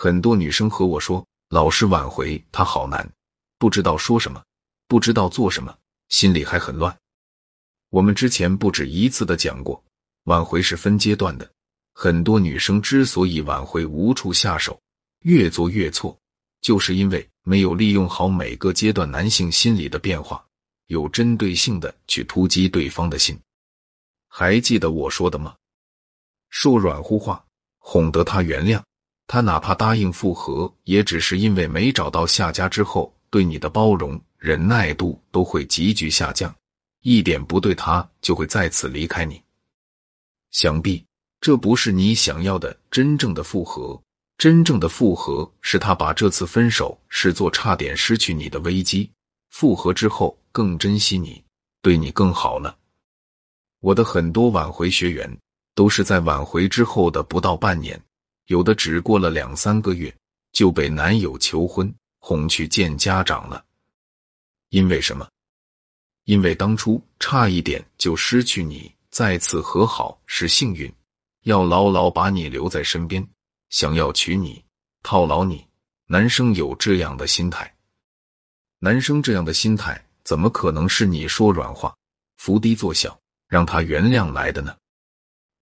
很多女生和我说，老师挽回她好难，不知道说什么，不知道做什么，心里还很乱。我们之前不止一次的讲过，挽回是分阶段的。很多女生之所以挽回无处下手，越做越错，就是因为没有利用好每个阶段男性心理的变化，有针对性的去突击对方的心。还记得我说的吗？说软乎话，哄得他原谅他，哪怕答应复合，也只是因为没找到下家之后，对你的包容忍耐度都会急剧下降，一点不对，他就会再次离开你。想必。这不是你想要的真正的复合，真正的复合是他把这次分手视作差点失去你的危机，复合之后更珍惜你，对你更好了。我的很多挽回学员都是在挽回之后的不到半年，有的只过了两三个月就被男友求婚哄去见家长了。因为什么？因为当初差一点就失去你，再次和好是幸运。要牢牢把你留在身边，想要娶你、套牢你，男生有这样的心态。男生这样的心态，怎么可能是你说软话、伏低作小，让他原谅来的呢？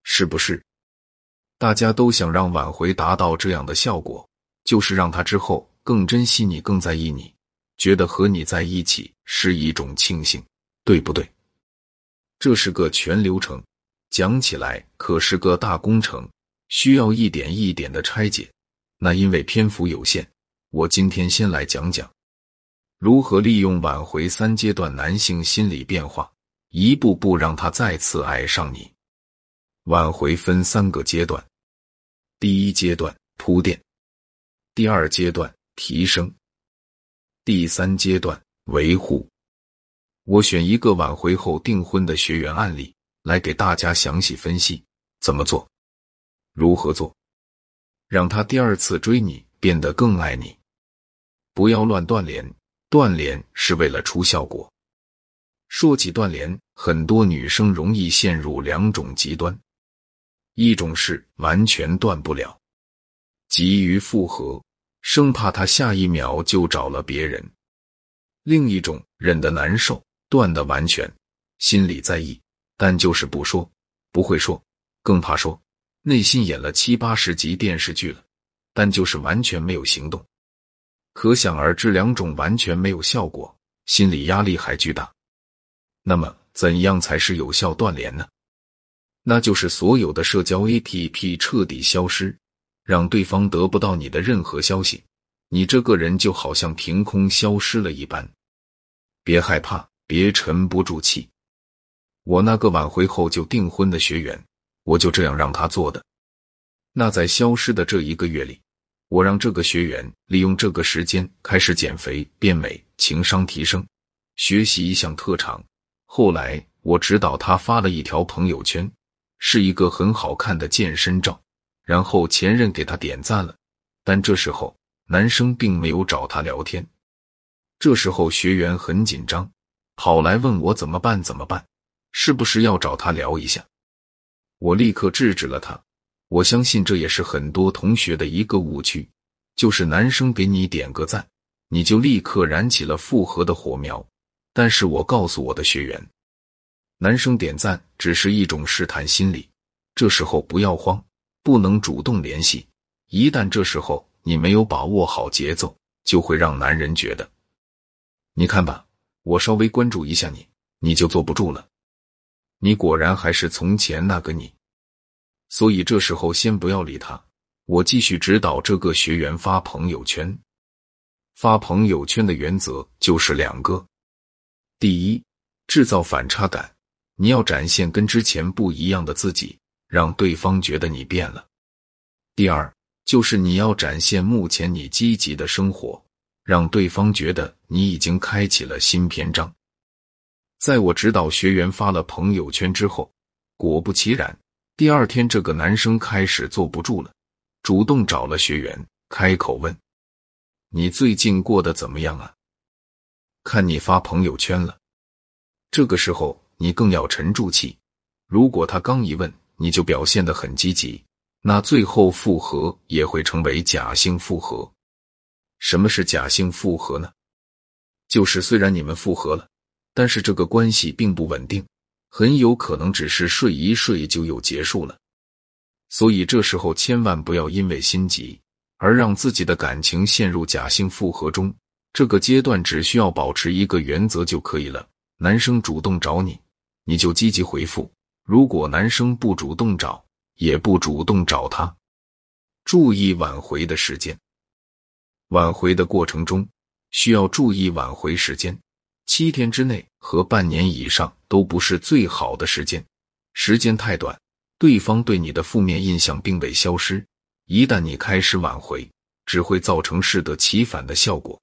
是不是？大家都想让挽回达到这样的效果，就是让他之后更珍惜你、更在意你，觉得和你在一起是一种庆幸，对不对？这是个全流程。讲起来可是个大工程，需要一点一点的拆解。那因为篇幅有限，我今天先来讲讲如何利用挽回三阶段男性心理变化，一步步让他再次爱上你。挽回分三个阶段：第一阶段铺垫，第二阶段提升，第三阶段维护。我选一个挽回后订婚的学员案例。来给大家详细分析怎么做，如何做，让他第二次追你变得更爱你。不要乱断联，断联是为了出效果。说起断联，很多女生容易陷入两种极端：一种是完全断不了，急于复合，生怕他下一秒就找了别人；另一种忍得难受，断的完全，心里在意。但就是不说，不会说，更怕说，内心演了七八十集电视剧了，但就是完全没有行动。可想而知，两种完全没有效果，心理压力还巨大。那么，怎样才是有效断联呢？那就是所有的社交 APP 彻底消失，让对方得不到你的任何消息，你这个人就好像凭空消失了一般。别害怕，别沉不住气。我那个挽回后就订婚的学员，我就这样让他做的。那在消失的这一个月里，我让这个学员利用这个时间开始减肥、变美、情商提升，学习一项特长。后来我指导他发了一条朋友圈，是一个很好看的健身照，然后前任给他点赞了，但这时候男生并没有找他聊天。这时候学员很紧张，跑来问我怎么办？怎么办？是不是要找他聊一下？我立刻制止了他。我相信这也是很多同学的一个误区，就是男生给你点个赞，你就立刻燃起了复合的火苗。但是我告诉我的学员，男生点赞只是一种试探心理，这时候不要慌，不能主动联系。一旦这时候你没有把握好节奏，就会让男人觉得，你看吧，我稍微关注一下你，你就坐不住了。你果然还是从前那个你，所以这时候先不要理他。我继续指导这个学员发朋友圈。发朋友圈的原则就是两个：第一，制造反差感，你要展现跟之前不一样的自己，让对方觉得你变了；第二，就是你要展现目前你积极的生活，让对方觉得你已经开启了新篇章。在我指导学员发了朋友圈之后，果不其然，第二天这个男生开始坐不住了，主动找了学员，开口问：“你最近过得怎么样啊？看你发朋友圈了。”这个时候你更要沉住气。如果他刚一问，你就表现得很积极，那最后复合也会成为假性复合。什么是假性复合呢？就是虽然你们复合了，但是这个关系并不稳定，很有可能只是睡一睡就又结束了。所以这时候千万不要因为心急而让自己的感情陷入假性复合中。这个阶段只需要保持一个原则就可以了：男生主动找你，你就积极回复；如果男生不主动找，也不主动找他。注意挽回的时间。挽回的过程中需要注意挽回时间，七天之内和半年以上都不是最好的时间。时间太短，对方对你的负面印象并未消失。一旦你开始挽回，只会造成适得其反的效果。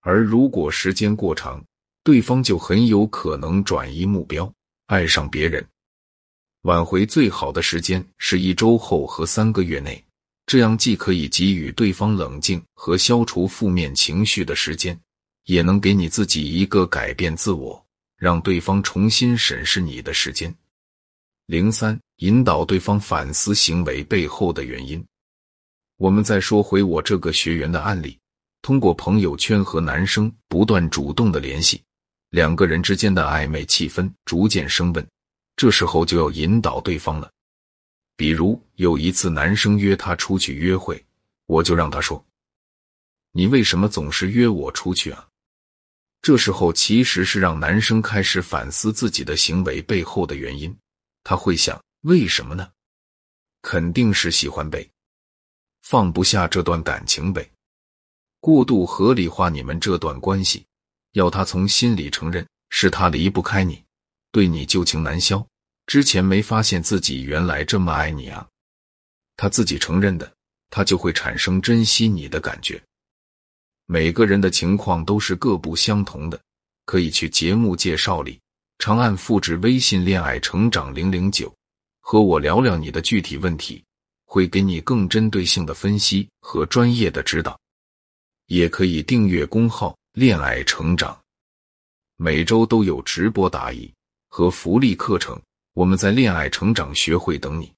而如果时间过长，对方就很有可能转移目标，爱上别人。挽回最好的时间是一周后和三个月内，这样既可以给予对方冷静和消除负面情绪的时间，也能给你自己一个改变自我、让对方重新审视你的时间。零三，引导对方反思行为背后的原因。我们再说回我这个学员的案例。通过朋友圈和男生不断主动的联系，两个人之间的暧昧气氛逐渐升温。这时候就要引导对方了。比如有一次男生约她出去约会，我就让他说：“你为什么总是约我出去啊？”这时候其实是让男生开始反思自己的行为背后的原因。他会想：为什么呢？肯定是喜欢呗，放不下这段感情呗。过度合理化你们这段关系，要他从心里承认是他离不开你，对你旧情难消。之前没发现自己原来这么爱你啊，他自己承认的，他就会产生珍惜你的感觉。每个人的情况都是各不相同的，可以去节目介绍里长按复制微信“恋爱成长零零九”，和我聊聊你的具体问题，会给你更针对性的分析和专业的指导。也可以订阅公号“恋爱成长”，每周都有直播答疑和福利课程。我们在“恋爱成长学会”等你。